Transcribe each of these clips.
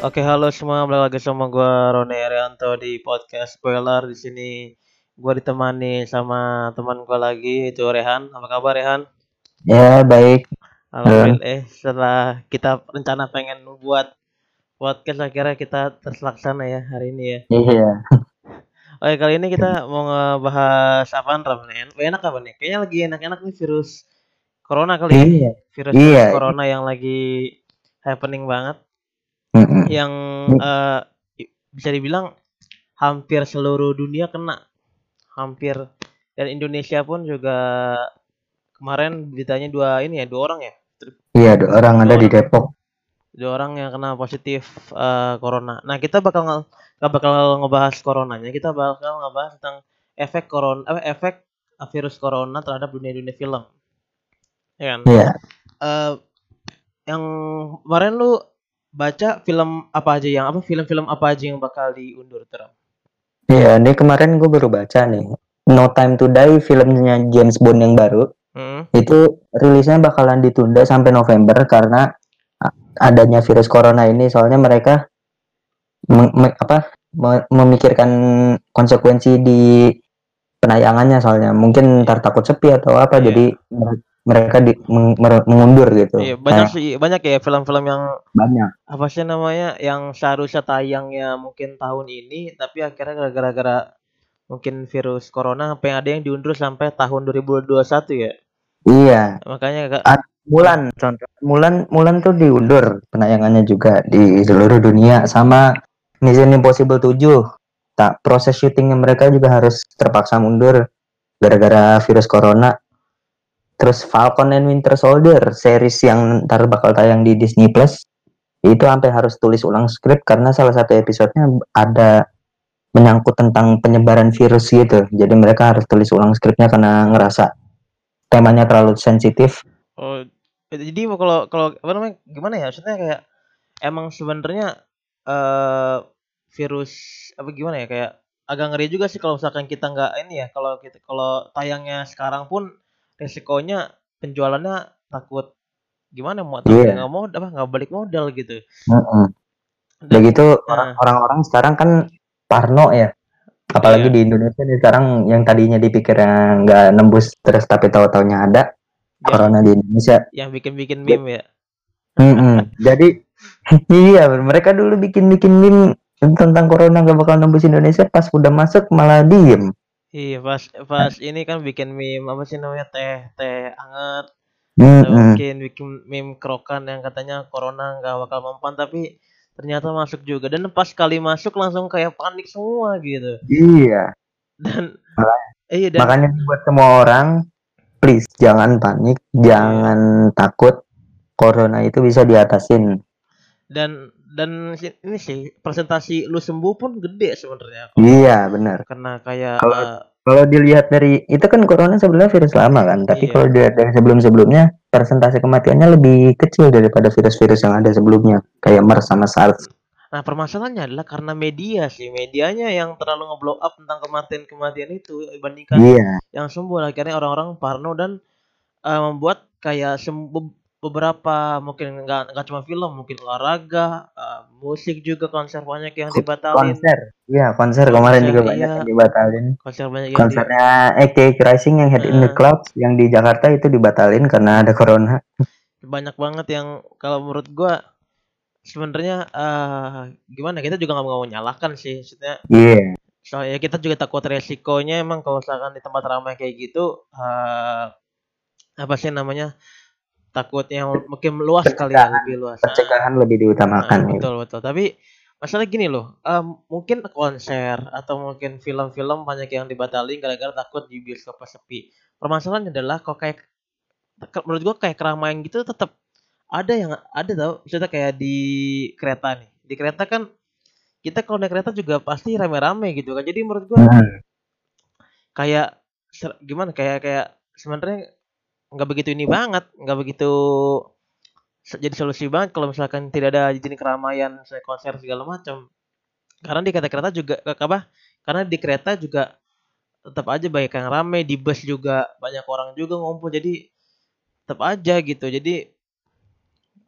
Oke, halo semua, balik lagi sama gua Roni Arianto di podcast Spoiler. Di sini gua ditemani sama teman gua lagi itu Rehan. Apa kabar Rehan? Ya, baik. Alhamdulillah. Eh, setelah kita rencana pengen buat podcast akhirnya kita terlaksana ya hari ini ya. Iya. Oke, kali ini kita mau ngebahas apaan Ram? nih? Enak apa nih? Kayaknya lagi enak-enak nih virus corona kali ya. Iya. Virus, Iya. corona yang lagi happening banget. Mm-mm. yang eh, i- bisa dibilang hampir seluruh dunia kena. Hampir. Dan Indonesia pun juga kemarin beritanya dua ini ya dua orang ya? Iya, dua orang ada di Depok. dua orang yang kena positif eh, corona. Nah kita bakal nggak bakal ngebahas coronanya. Kita bakal ngebahas tentang efek corona apa efek virus corona terhadap dunia dunia film. Ya kan? Iya. Eh, yang kemarin lu baca film apa aja yang apa film-film apa aja yang bakal diundur terus Iya, ini kemarin gue baru baca nih. No Time to Die filmnya James Bond yang baru Hmm. itu rilisnya bakalan ditunda sampai November karena adanya virus corona ini soalnya mereka me- me- apa me- memikirkan konsekuensi di penayangannya soalnya mungkin ntar takut sepi atau apa Iya. jadi mereka di, meng- mengundur gitu. Iya, banyak Kayak sih banyak ya film-film yang banyak. apa sih namanya yang seharusnya tayangnya mungkin tahun ini tapi akhirnya gara-gara mungkin virus corona sampai ada yang diundur sampai tahun 2021 ya. iya. Makanya Kak, Mulan contoh. Mulan Mulan tuh diundur penayangannya juga di seluruh dunia sama Mission Impossible 7 tak proses syutingnya mereka juga harus terpaksa mundur gara-gara virus corona terus Falcon and Winter Soldier series yang ntar bakal tayang di Disney Plus itu sampai harus tulis ulang skrip karena salah satu episodenya ada menyangkut tentang penyebaran virus gitu. Jadi mereka harus tulis ulang skripnya karena ngerasa temanya terlalu sensitif. Oh jadi kalau kalau apa namanya gimana ya? Maksudnya kayak emang sebenarnya eh virus apa gimana ya? Kayak agak ngeri juga sih kalau misalkan kita nggak ini ya kalau kita kalau tayangnya sekarang pun resikonya penjualannya takut gimana mau takut Iya. nggak mau apa nggak balik modal gitu. Udah Dan- gitu Nah. orang- orang-orang sekarang kan parno ya. Apalagi Iya. di Indonesia nih sekarang yang tadinya dipikirnya nggak nembus terus tapi tahu-taunya ada yang, corona di Indonesia. yang bikin-bikin meme ya Mm-mm. Jadi iya mereka dulu bikin-bikin meme tentang corona nggak bakal nembus Indonesia pas udah masuk malah diem. Iya pas pas ini kan bikin meme apa sih namanya teh teh anget Mm-mm. atau mungkin bikin meme kerokan yang katanya corona nggak bakal mempan tapi ternyata masuk juga dan pas kali masuk langsung kayak panik semua gitu Iya. dan Makanya- iya dan Makanya buat semua orang please jangan panik, jangan takut. Corona itu bisa diatasin. dan dan ini sih presentasi lu sembuh pun gede sebenarnya Iya benar. karena kayak Kalau- eh, Kalau dilihat dari itu kan corona sebenarnya virus lama kan, tapi Iya. kalau dilihat dari sebelum-sebelumnya persentase kematiannya lebih kecil daripada virus-virus yang ada sebelumnya, kayak MERS sama SARS. Nah, permasalahannya adalah karena media sih. Medianya yang terlalu nge-blow up tentang kematian-kematian itu dibandingkan Iya, yang sembuh. Akhirnya orang-orang parno dan eh, membuat kayak sem- be- beberapa mungkin nggak nggak cuma film, mungkin olahraga, eh, musik juga konser banyak yang dibatalin. konser. Iya, konser kemarin Konser, juga banyak iya. yang dibatalin. Konser banyak di- Konsernya AK Rising yang Head in the Eh. Clouds yang di Jakarta itu dibatalin karena ada corona. banyak banget yang kalau menurut gua sebenarnya eh gimana kita juga nggak mau nyalahkan sih maksudnya Iya, soalnya kita juga takut resikonya emang kalau misalkan di tempat ramai kayak gitu eh apa sih namanya takutnya mungkin luas kali ya lebih luas. Pencegahan lebih diutamakan. ah, gitu. betul betul. Tapi masalah gini loh em, mungkin konser atau mungkin film-film banyak yang dibatalin gara-gara takut di bioskop sepi. Permasalahannya adalah kok kayak menurut gua kayak keramaian gitu tetap ada yang ada tau. Misalnya kayak di kereta nih. Di kereta kan kita kalau naik kereta juga pasti rame-rame gitu kan. Jadi menurut gua Hmm, kayak ser- gimana? Kayak kayak sebenarnya nggak begitu ini banget nggak begitu jadi solusi banget kalau misalkan tidak ada izin keramaian saya konser segala macam. Karena di kereta-kereta juga eh, apa? Karena di kereta juga tetap aja banyak yang rame di bus juga banyak orang juga ngumpul jadi tetap aja gitu. Jadi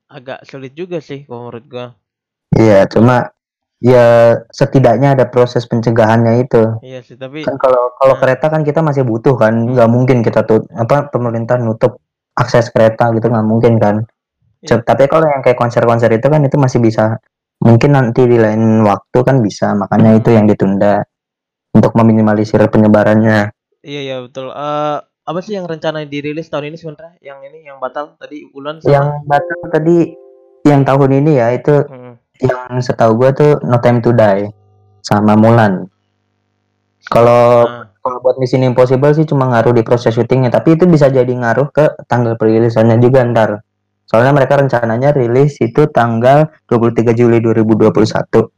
agak sulit juga sih menurut gua. Iya, cuma ya setidaknya ada proses pencegahannya itu. Iya sih, tapi Kan kalau kalau Nah. kereta kan kita masih butuh kan, nggak mungkin kita tuh apa pemerintah nutup akses kereta gitu nggak mungkin kan. Iya. Tapi kalau yang kayak konser-konser itu kan itu masih bisa mungkin nanti di lain waktu kan bisa, makanya itu yang ditunda untuk meminimalisir penyebarannya. iya iya betul. Eh apa sih yang rencana dirilis tahun ini sebenarnya? Yang ini yang batal tadi bulan Yang batal tadi yang tahun ini ya itu Hmm. Yang setahu gua tuh No Time to Die sama Mulan. Kalau Nah, kalau buat Mission Impossible sih cuma ngaruh di proses syutingnya, tapi itu bisa jadi ngaruh ke tanggal perilisannya juga ntar. Soalnya mereka rencananya rilis itu tanggal 23 Juli 2021.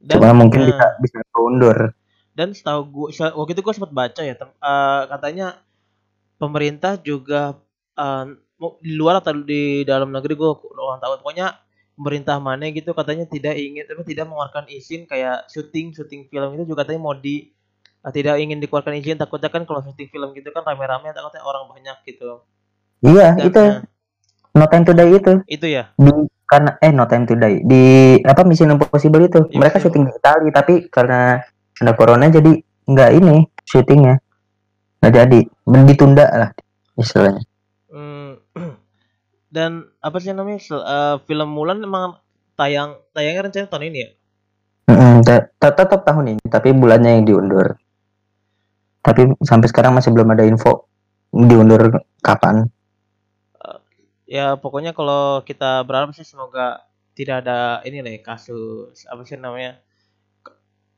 dan, Cuma mungkin nah, bisa bisa keundur. dan setahu gua se- waktu itu gua sempat baca ya eh, katanya pemerintah juga mau di luar atau di dalam negeri gua kurang tahu pokoknya pemerintah mana gitu katanya tidak ingin tapi tidak mengeluarkan izin kayak syuting syuting film itu juga katanya mau di eh, tidak ingin dikeluarkan izin takutnya kan kalau syuting film gitu kan rame-rame takutnya orang banyak gitu Iya, Dan, itu nah, No Time to Die itu. itu ya Di karena eh No Time to Die di apa Mission Impossible itu. Iya, Mereka syuting di Itali tapi karena ada corona jadi nggak ini syutingnya. Nggak jadi, ditunda lah istilahnya. Hmm, dan apa sih namanya eh, film Mulan emang tayang tayangnya rencana tahun ini ya te- tetap tahun ini, tapi bulannya yang diundur. Tapi sampai sekarang masih belum ada info diundur kapan. ya pokoknya kalau kita berharap sih semoga tidak ada ini lah ya, kasus apa sih namanya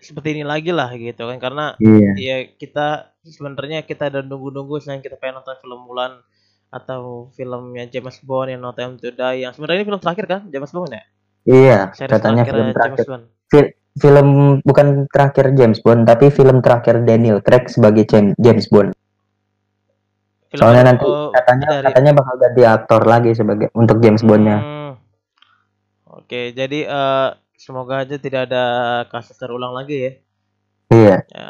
seperti ini lagi lah gitu kan karena Iya. ya kita sebenarnya kita udah nunggu-nunggu selain kita pengen nonton film Mulan atau filmnya James Bond yang No Time to Die yang sebenarnya ini film terakhir kan James Bond ya Iya, series katanya terakhir film James terakhir. Bond Fil- film bukan terakhir James Bond, tapi film terakhir Daniel Craig sebagai Jam- James Bond. film Soalnya nanti oh, katanya dari katanya bakal ganti aktor lagi sebagai untuk James Bondnya. Hmm. Oke, jadi eh, semoga aja tidak ada kasus terulang lagi ya. Iya, Ya,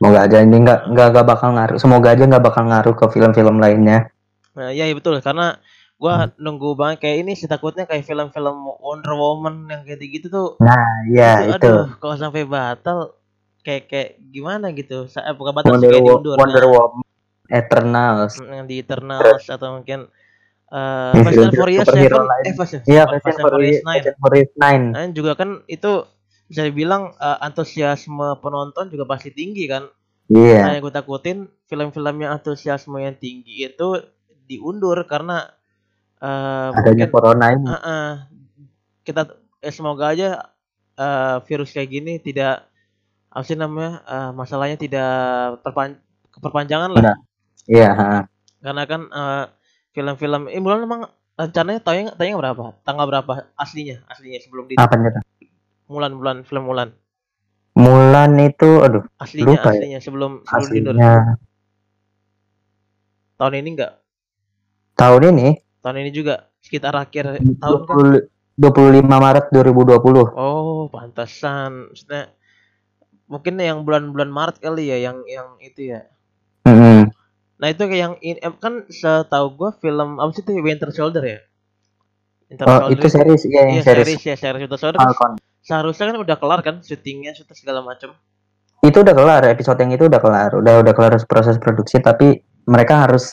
semoga aja ini nggak nggak bakal ngaruh. Semoga aja nggak bakal ngaruh ke film-film lainnya. Nah, iya iya betul karena gua nunggu banget kayak ini sih takutnya kayak film-film Wonder Woman yang kayak gitu tuh. Nah, iya itu, itu. aduh, kalau sampai batal kayak kayak gimana gitu. Saya bukan batal sih Wonder, kayak diundur. Wonder Nah, Woman, Eternals. yang di Eternals atau mungkin eh Ini Fast and Furious superhero 7 lain. eh Fast, Iya, Fast and Furious Furious 9. Fast and Furious 9. Nah, juga kan itu bisa dibilang eh, antusiasme penonton juga pasti tinggi kan. Nah, Iya. yang gue takutin film-film yang antusiasme yang tinggi itu diundur karena eh Adanya mungkin corona ini. eh, eh, kita eh, semoga aja eh, virus kayak gini tidak apa sih namanya eh, masalahnya tidak perpan keperpanjangan lah. Nah. Iya, karena kan eh, film-film ini bulan emang rencananya tayang tayang berapa? Tanggal berapa aslinya? Aslinya sebelum di Apa nih? Mulan bulan film Mulan. Mulan itu aduh, aslinya Lupa ya. aslinya sebelum sebelum diundur. Aslinya. Tahun ini enggak tahun ini tahun ini juga sekitar akhir tahun kan 20 25 Maret 2020. Oh, pantasan. Maksudnya mungkin yang bulan-bulan Maret kali ya yang yang itu ya. Mm-mm. Nah, itu kayak yang kan setahu gua film apa sih itu Winter Soldier ya? Winter Oh, itu series ya yang Iya, series series ya, series Winter Soldier. Falcon. seharusnya kan udah kelar kan syutingnya, syuting segala macam. Itu udah kelar, episode yang itu udah kelar, udah udah kelar proses produksi tapi mereka harus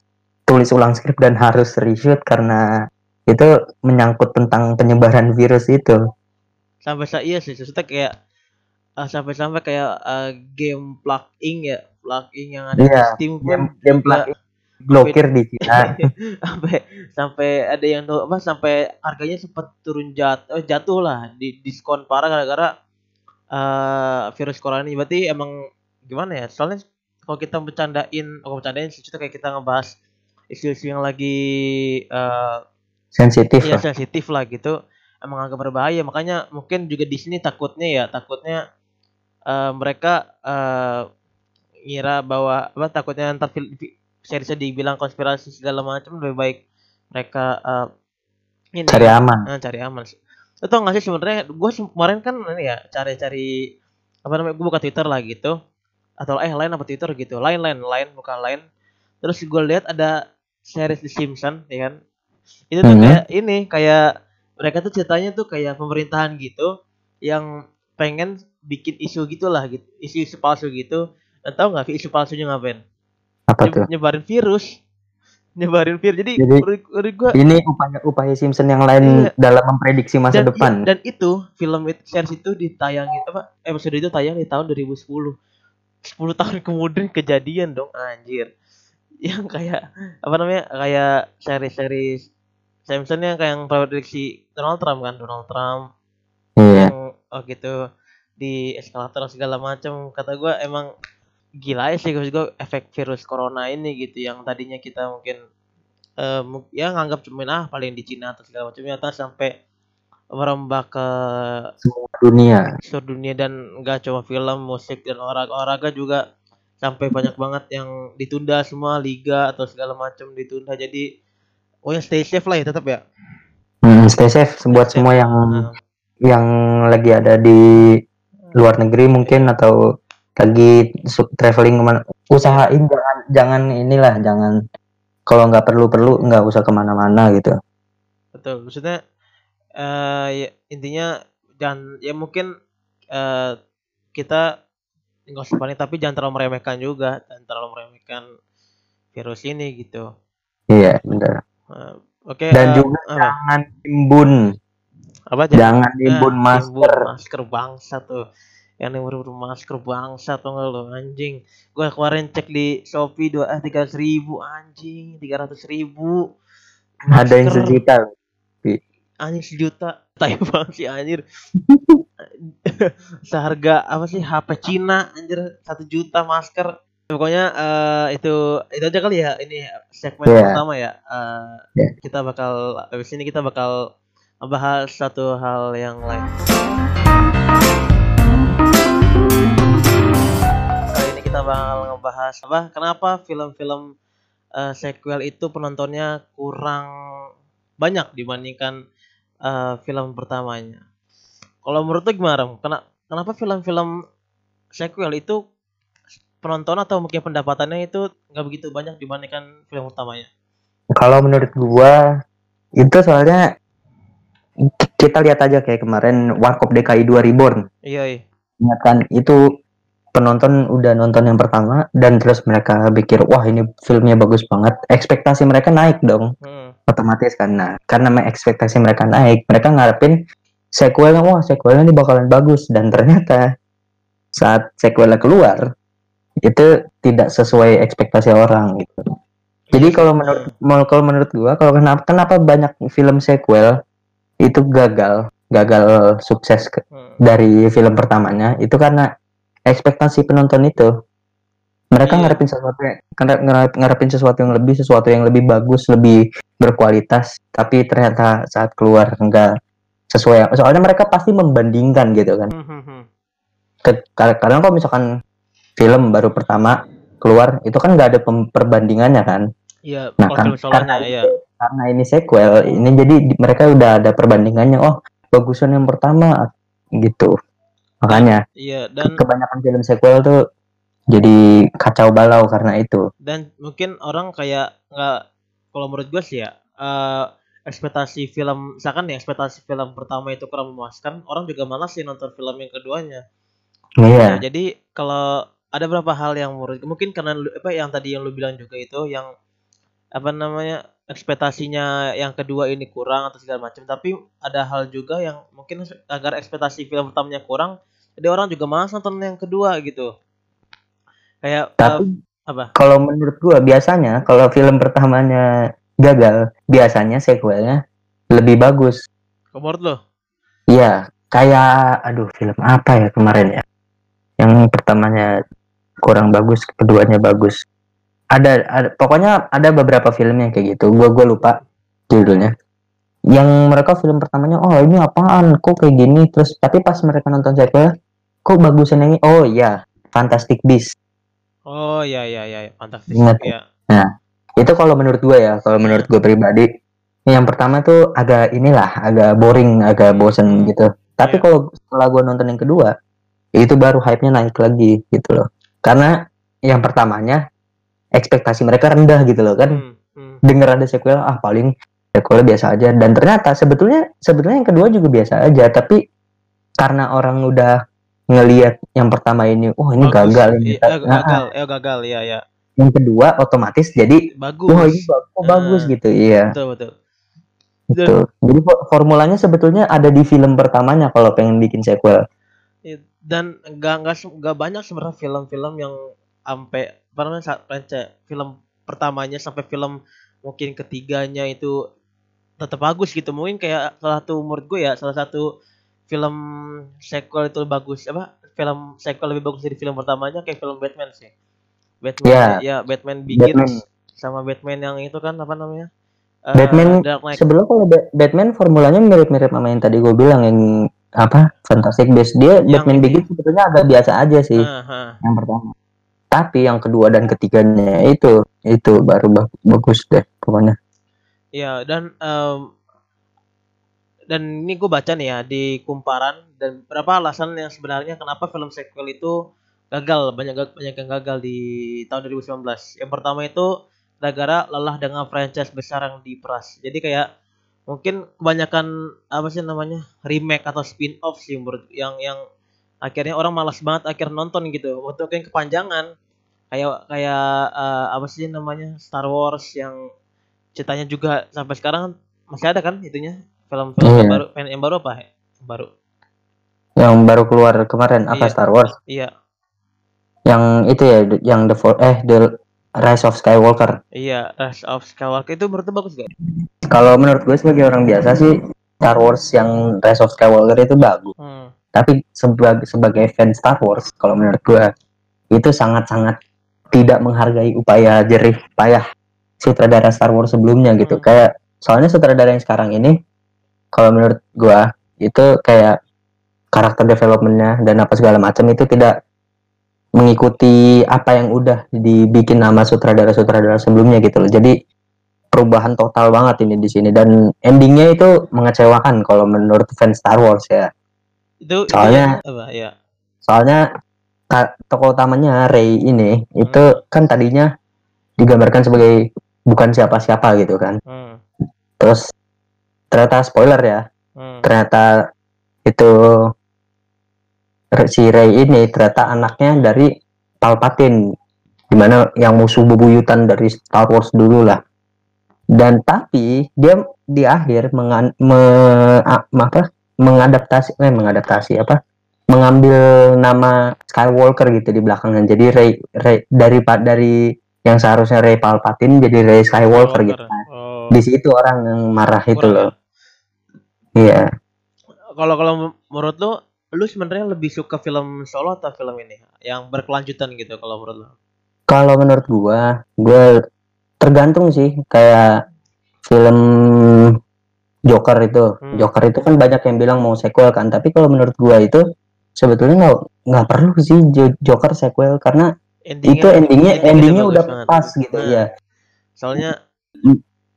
tulis ulang skrip dan harus reshoot karena itu menyangkut tentang penyebaran virus itu. Sampai saya iya sih, maksudnya kayak ah, sampai-sampai kayak ah, game plug-in ya, plug-in yang ada Iya, di Steam pun Game game juga plug blokir di Cina. sampai sampai ada yang apa sampai harganya sempat turun jatuh eh, jatuh lah di diskon parah gara-gara eh, virus corona ini berarti emang gimana ya soalnya kalau kita bercandain kalau bercandain sih kayak kita ngebahas isu-isu yang lagi eh Sensitif ya lah. sensitif lah gitu emang agak berbahaya. Makanya mungkin juga di sini takutnya ya takutnya eh, mereka eh, ngira bahwa apa takutnya ntar seriesnya dibilang konspirasi segala macam lebih baik mereka eh, ini Cari aman. eh, cari aman Lo tau gak sih sebenarnya gue kemarin kan ini ya cari-cari apa namanya gue buka Twitter lah gitu. Atau eh lain apa Twitter gitu. Lain lain lain bukan lain. Terus gue lihat ada series The Simpsons ya kan itu tuh Mhm. kayak ini kayak mereka tuh ceritanya tuh kayak pemerintahan gitu yang pengen bikin isu gitulah gitu isu-isu palsu gitu dan tahu nggak isu palsunya ngapain Apa tuh? nyebarin virus nyebarin virus jadi, Jadi, menurut, gua Ini upaya-upaya Simpson yang lain Iya. dalam memprediksi masa dan, depan. iya, dan itu film itu series itu ditayangin apa episode itu tayang di tahun 2010 10 tahun kemudian kejadian dong anjir yang kayak apa namanya kayak seri-seri Simpson yang kayak yang prediksi Donald Trump kan Donald Trump Iya. yang oh gitu di eskalator segala macam kata gua emang gila ya sih gua efek virus corona ini gitu yang tadinya kita mungkin eh mu- ya nganggap cuman ah paling di Cina atau segala macam ternyata sampai merembak ke Semua dunia. seluruh dunia dan nggak cuma film musik dan olahraga olahraga juga sampai banyak banget yang ditunda semua liga atau segala macam ditunda. Jadi oh ya stay safe lah ya tetap ya. Hmm, stay safe buat Stay safe. semua yang Nah, yang lagi ada di luar negeri mungkin atau lagi traveling ke mana. Usahain jangan jangan inilah jangan kalau nggak perlu perlu nggak usah ke mana-mana gitu. Betul. Maksudnya eh ya, intinya dan ya mungkin eh kita nggak usah panik tapi jangan terlalu meremehkan juga. Dan terlalu meremehkan virus ini gitu. Iya benar. Eh, oke dan eh, juga apa? jangan timbun. Apa jangan Nah, timbun timbun masker. masker bangsa tuh. Yang bener masker bangsa tuh nggak lo anjing. Gua kemarin cek di shopee dua ah tiga ribu anjing. Tiga ratus ribu. Ada yang Masker. sejuta anjing sejuta. Tai banget sih anjir. Seharga apa sih? HP Cina anjir. Satu juta masker. Pokoknya eh, itu itu aja kali ya ini segmen Iya. pertama ya. Eh, Iya. kita bakal habis ini kita bakal membahas satu hal yang lain. Kali ini kita bakal ngebahas apa? Kenapa film-film eh, sequel itu penontonnya kurang banyak dibandingkan eh, film pertamanya. Kalau menurut lu gimana? Kena, kenapa film-film sequel itu penonton atau mungkin pendapatannya itu nggak begitu banyak dibandingkan film utamanya? kalau menurut gua itu soalnya kita lihat aja kayak kemarin Warkop DKI 2 Reborn Iya, iya. Ingat kan itu penonton udah nonton yang pertama dan terus mereka pikir wah ini filmnya bagus banget ekspektasi mereka naik dong Hmm. Otomatis kan. Nah karena me- ekspektasi mereka naik mereka ngarepin sequelnya wah sequelnya ini bakalan bagus. Dan ternyata saat sequelnya keluar itu tidak sesuai ekspektasi orang gitu. Jadi kalau menurut mau- kalau menurut gua kalau kenapa kenapa banyak film sequel itu gagal gagal sukses ke- Hmm. dari film pertamanya itu karena ekspektasi penonton itu mereka Iya. ngarepin sesuatu yang ngare- ngare- ngarepin sesuatu yang lebih sesuatu yang lebih bagus lebih berkualitas tapi ternyata saat keluar enggak sesuai soalnya mereka pasti membandingkan gitu kan Hmm, hmm, hmm. Ke- kadang kalau misalkan film baru pertama keluar itu kan nggak ada perbandingannya kan Iya, Nah, kan- karena iya. karena ini sequel ini jadi di- mereka udah ada perbandingannya oh bagusan yang pertama gitu makanya Iya, dan kebanyakan film sequel tuh jadi kacau balau karena itu. Dan mungkin orang kayak nggak kalau menurut gue sih ya eh, ekspektasi film misalkan nih ekspektasi film pertama itu kurang memuaskan orang juga malas sih nonton film yang keduanya. Iya. Nah, jadi kalau ada beberapa hal yang menurut mungkin karena lu- apa yang tadi yang lu bilang juga itu yang apa namanya ekspektasinya yang kedua ini kurang atau segala macam tapi ada hal juga yang mungkin agar ekspektasi film pertamanya kurang jadi orang juga malas nonton yang kedua gitu kayak eh, tapi apa? kalau menurut gua biasanya kalau film pertamanya gagal biasanya sequelnya lebih bagus. Menurut lo? Iya kayak aduh film apa ya kemarin ya? Yang pertamanya kurang bagus keduanya bagus. Ada, ada pokoknya ada beberapa film yang kayak gitu. Gua gua lupa judulnya. Yang mereka film pertamanya oh ini apaan? Kok kayak gini? Terus tapi pas mereka nonton sequel kok bagusan yang ini? Oh iya Fantastic Beasts oh ya ya ya fantastis Ingat. ya itu kalau menurut gue ya kalau menurut gue pribadi yang pertama tuh agak inilah agak boring agak bosen Hmm. gitu tapi Iya. kalau setelah gue nonton yang kedua itu baru hype-nya naik lagi gitu loh karena yang pertamanya ekspektasi mereka rendah gitu loh kan Hmm, hmm. denger ada sequel ah paling sequel biasa aja dan ternyata sebetulnya sebetulnya yang kedua juga biasa aja tapi karena orang udah ngelihat yang pertama ini oh ini Bagus. gagal ini Iya, Nah, gagal, ya gagal, ya ya. yang kedua otomatis jadi Bagus. wah ini bagus, oh, bagus Ah. gitu iya Betul betul. gitu jadi fo- formulanya sebetulnya ada di film pertamanya kalau pengen bikin sequel Iya, Dan nggak nggak nggak banyak sebenarnya film-film yang sampai apa namanya film pertamanya sampai film mungkin ketiganya itu tetap bagus gitu. Mungkin kayak salah satu menurut gue ya salah satu film sequel itu bagus apa film sequel lebih bagus dari film pertamanya kayak film Batman sih. Batman Iya. ya Batman Begins Batman. sama Batman yang itu kan apa namanya? Eh, Batman sebelum kalau Ba- Batman formulanya mirip-mirip sama yang tadi gue bilang yang apa Fantastic Beasts dia Yang Batman ini. Begins sebetulnya agak biasa aja sih Ah, ah. yang pertama tapi yang kedua dan ketiganya itu itu baru ba- bagus deh pokoknya Ya dan em, dan ini gue baca nih ya di kumparan dan berapa alasan yang sebenarnya kenapa film sequel itu gagal banyak banyak yang gagal di tahun 2019. Yang pertama itu gara-gara lelah dengan franchise besar yang diperas. Jadi kayak mungkin kebanyakan apa sih namanya remake atau spin off sih menurut yang yang akhirnya orang malas banget akhir nonton gitu. Waktu yang kepanjangan kayak kayak eh, apa sih namanya Star Wars yang ceritanya juga sampai sekarang masih ada kan itunya film-film yang Iya. baru yang baru apa yang baru. Yang baru keluar kemarin apa Iya. Star Wars? Iya. Yang itu ya yang the For- eh the Rise of Skywalker. Iya Rise of Skywalker. Itu menurut bagus gak? Kalau menurut gue sebagai orang biasa sih Star Wars yang Rise of Skywalker itu bagus. Hmm. tapi sebagai sebagai fans Star Wars kalau menurut gue itu sangat-sangat tidak menghargai upaya jerih payah sutradara Star Wars sebelumnya gitu. Hmm. kayak soalnya sutradara yang sekarang ini kalau menurut gue itu kayak karakter developmentnya dan apa segala macam itu tidak mengikuti apa yang udah dibikin nama sutradara-sutradara sebelumnya gitu loh. Jadi perubahan total banget ini di sini dan endingnya itu mengecewakan kalau menurut fans Star Wars ya. Itu Soalnya- apa? Ya. soalnya tokoh utamanya Rey ini itu kan tadinya digambarkan sebagai bukan siapa-siapa gitu kan. Hmm. terus ternyata spoiler ya. Hmm. ternyata itu si Rey ini ternyata anaknya dari Palpatine di mana yang musuh bebuyutan dari Star Wars dulu lah. Dan tapi dia di akhir mengan, me- a- apa? Mengadaptasi eh mengadaptasi apa? Mengambil nama Skywalker gitu di belakangnya. Jadi Rey, Rey dari dari yang seharusnya Rey Palpatine jadi Rey Skywalker gitu oh. di situ orang yang marah itu Kurang ya? loh iya kalau kalau menurut lu lu sebenarnya lebih suka film solo atau film ini yang berkelanjutan gitu kalau menurut lu Kalau menurut gua, gua tergantung sih kayak film Joker itu. Hmm. Joker itu kan banyak yang bilang mau sequel kan, tapi kalau menurut gua itu sebetulnya nggak nggak perlu sih Jo- Joker sequel karena itu endingnya endingnya udah bagus banget. pas gitu Nah, ya. soalnya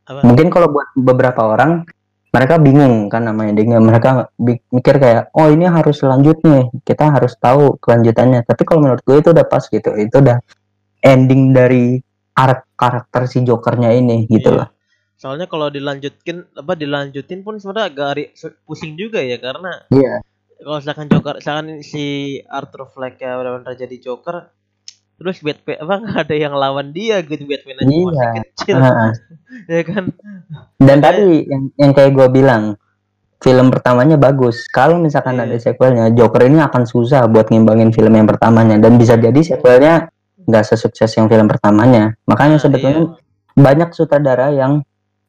apa Mungkin kalau buat beberapa orang mereka bingung kan nama endingnya mereka mikir kayak oh ini harus lanjut nih kita harus tahu kelanjutannya tapi kalau menurut gue itu udah pas gitu itu udah ending dari arc karakter si Jokernya ini gitu Iya. loh soalnya kalau dilanjutkin apa dilanjutin pun sebenarnya agak pusing juga ya karena iya kalau misalkan Joker misalkan si Arthur Fleck ya benar-benar jadi Joker terus Batman apa nggak ada yang lawan dia gitu Batman aja masih Iya. kecil Heeh. ya kan dan tadi yang yang kayak gue bilang film pertamanya bagus kalau misalkan Iya. ada sequelnya Joker ini akan susah buat ngimbangin film yang pertamanya dan bisa jadi sequelnya nggak sesukses yang film pertamanya makanya Nah, sebetulnya iya. banyak sutradara yang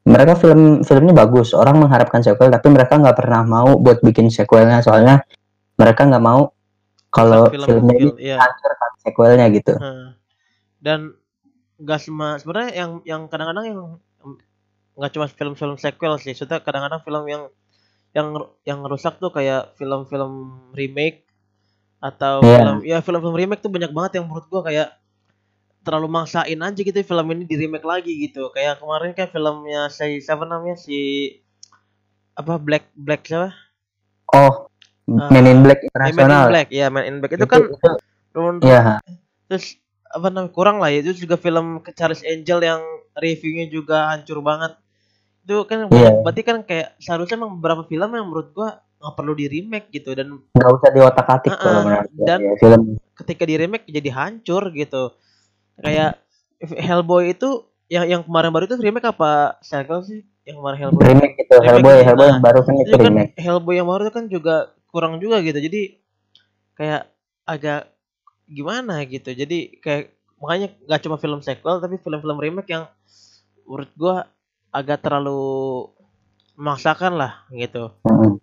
mereka film filmnya bagus orang mengharapkan sequel tapi mereka nggak pernah mau buat bikin sequelnya soalnya mereka nggak mau kalau Film- filmnya ini film, iya. hancur kan sequelnya gitu Heeh. dan nggak semua sebenarnya yang yang kadang-kadang yang nggak cuma film-film sequel sih sudah kadang-kadang film yang yang yang rusak tuh kayak film-film remake atau Iya. film ya film-film remake tuh banyak banget yang menurut gua kayak terlalu maksain aja gitu film ini di remake lagi gitu. Kayak kemarin kan filmnya si siapa namanya si apa Black Black siapa? Oh Ah, Men in Black Eh, Man in Black ya Man in Black. Itu kan itu, menurut ya terus apa namanya kurang lah ya. Itu juga film ke Charles Angel yang reviewnya juga hancur banget itu kan Iya. berarti kan kayak seharusnya emang beberapa film yang menurut gua nggak perlu di remake gitu dan nggak usah diotak atik menurut gua, dan- ya, film. ketika di remake jadi hancur gitu. Kayak Hellboy itu yang yang kemarin baru itu remake apa? Sequel sih yang kemarin Hellboy. Remake itu Remake Hellboy gitu, Hellboy nah, yang baru kan itu itu kan remake. Hellboy yang baru itu kan juga kurang juga gitu. Jadi kayak agak gimana gitu. Jadi kayak makanya nggak cuma film sequel tapi film-film remake yang menurut gua agak terlalu memaksakan lah gitu. Mm-mm.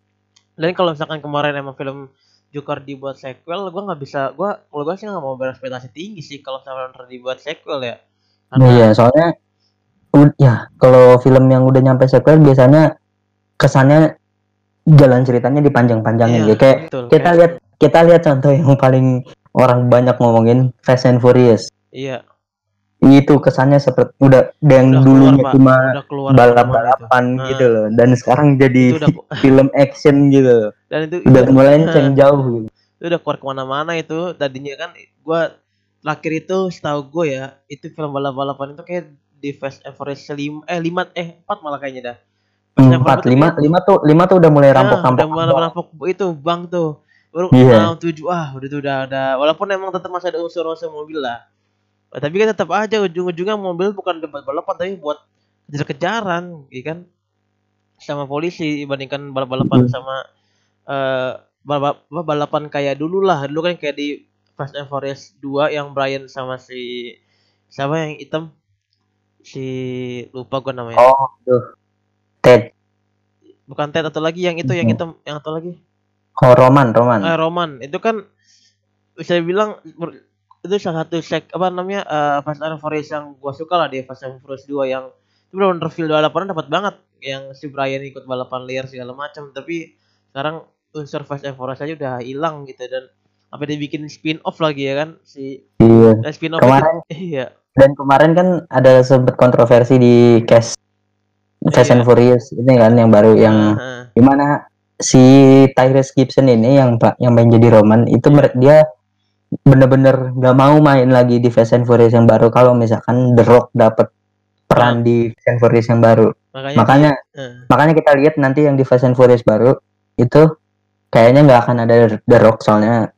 dan kalau misalkan kemarin emang film Joker dibuat sequel gua nggak bisa gua kalau gua sih nggak mau berekspektasi tinggi sih kalau misalkan dibuat sequel ya. Karena iya soalnya ya kalau film yang udah nyampe sequel biasanya kesannya jalan ceritanya dipanjang-panjangin. Iya, gitu kayak betul, kita kayak- lihat kita lihat contoh yang paling orang banyak ngomongin Fast and Furious. Iya itu kesannya seperti udah yang udah dulunya cuma keluar itu. balap-balapan Nah, gitu loh. Dan sekarang jadi udah film action gitu loh. dan itu udah melenceng jauh gitu. itu udah keluar ke mana-mana itu. Tadinya kan gua terakhir itu setahu gue ya itu film balap-balapan itu kayak di Fast and Furious 5 eh 5 eh 4 malah kayaknya dah. Empat lima lima tuh lima tuh udah mulai Ya, rampok-rampok. udah rampok itu bang tuh. Baru Iya. enam tujuh ah udah tuh udah ada walaupun emang tetap masih ada unsur-unsur mobil lah tapi kan tetap aja ujung-ujungnya mobil bukan debat balapan tapi buat kejar-kejaran gitu kan? Sama polisi dibandingkan balap-balapan Hmm. sama balap apa, balapan kayak dulu lah. Dulu kan kayak di Fast and Furious 2 yang Brian sama si siapa yang hitam? Si lupa gua namanya. Oh tuh Ted. Bukan Ted atau lagi yang itu yang Hmm. hitam yang atau lagi? Oh Roman Roman. Eh, Roman. Itu kan bisa bilang itu salah satu sek apa namanya eh, Fast and Furious yang gua suka lah di Fast and Furious 2 yang itu benar-benar feel balapan dapat banget yang si Brian ikut balapan liar segala macam tapi sekarang unsur Fast and Furious aja udah hilang gitu dan apa dia bikin spin off lagi ya kan si iya eh, spin off Kemarin- iya dan kemarin kan ada sempat kontroversi di cast Fast Iya. and Furious ini kan yang baru yang Heeh. di mana si Tyrese Gibson ini yang pak yang main jadi Roman itu Iya. dia bener-bener nggak mau main lagi di Fast and Furious yang baru. Kalau misalkan The Rock dapat peran di Fast and Furious yang baru. Makanya makanya dia- eh, makanya kita lihat nanti yang di Fast and Furious baru itu kayaknya nggak akan ada The Rock soalnya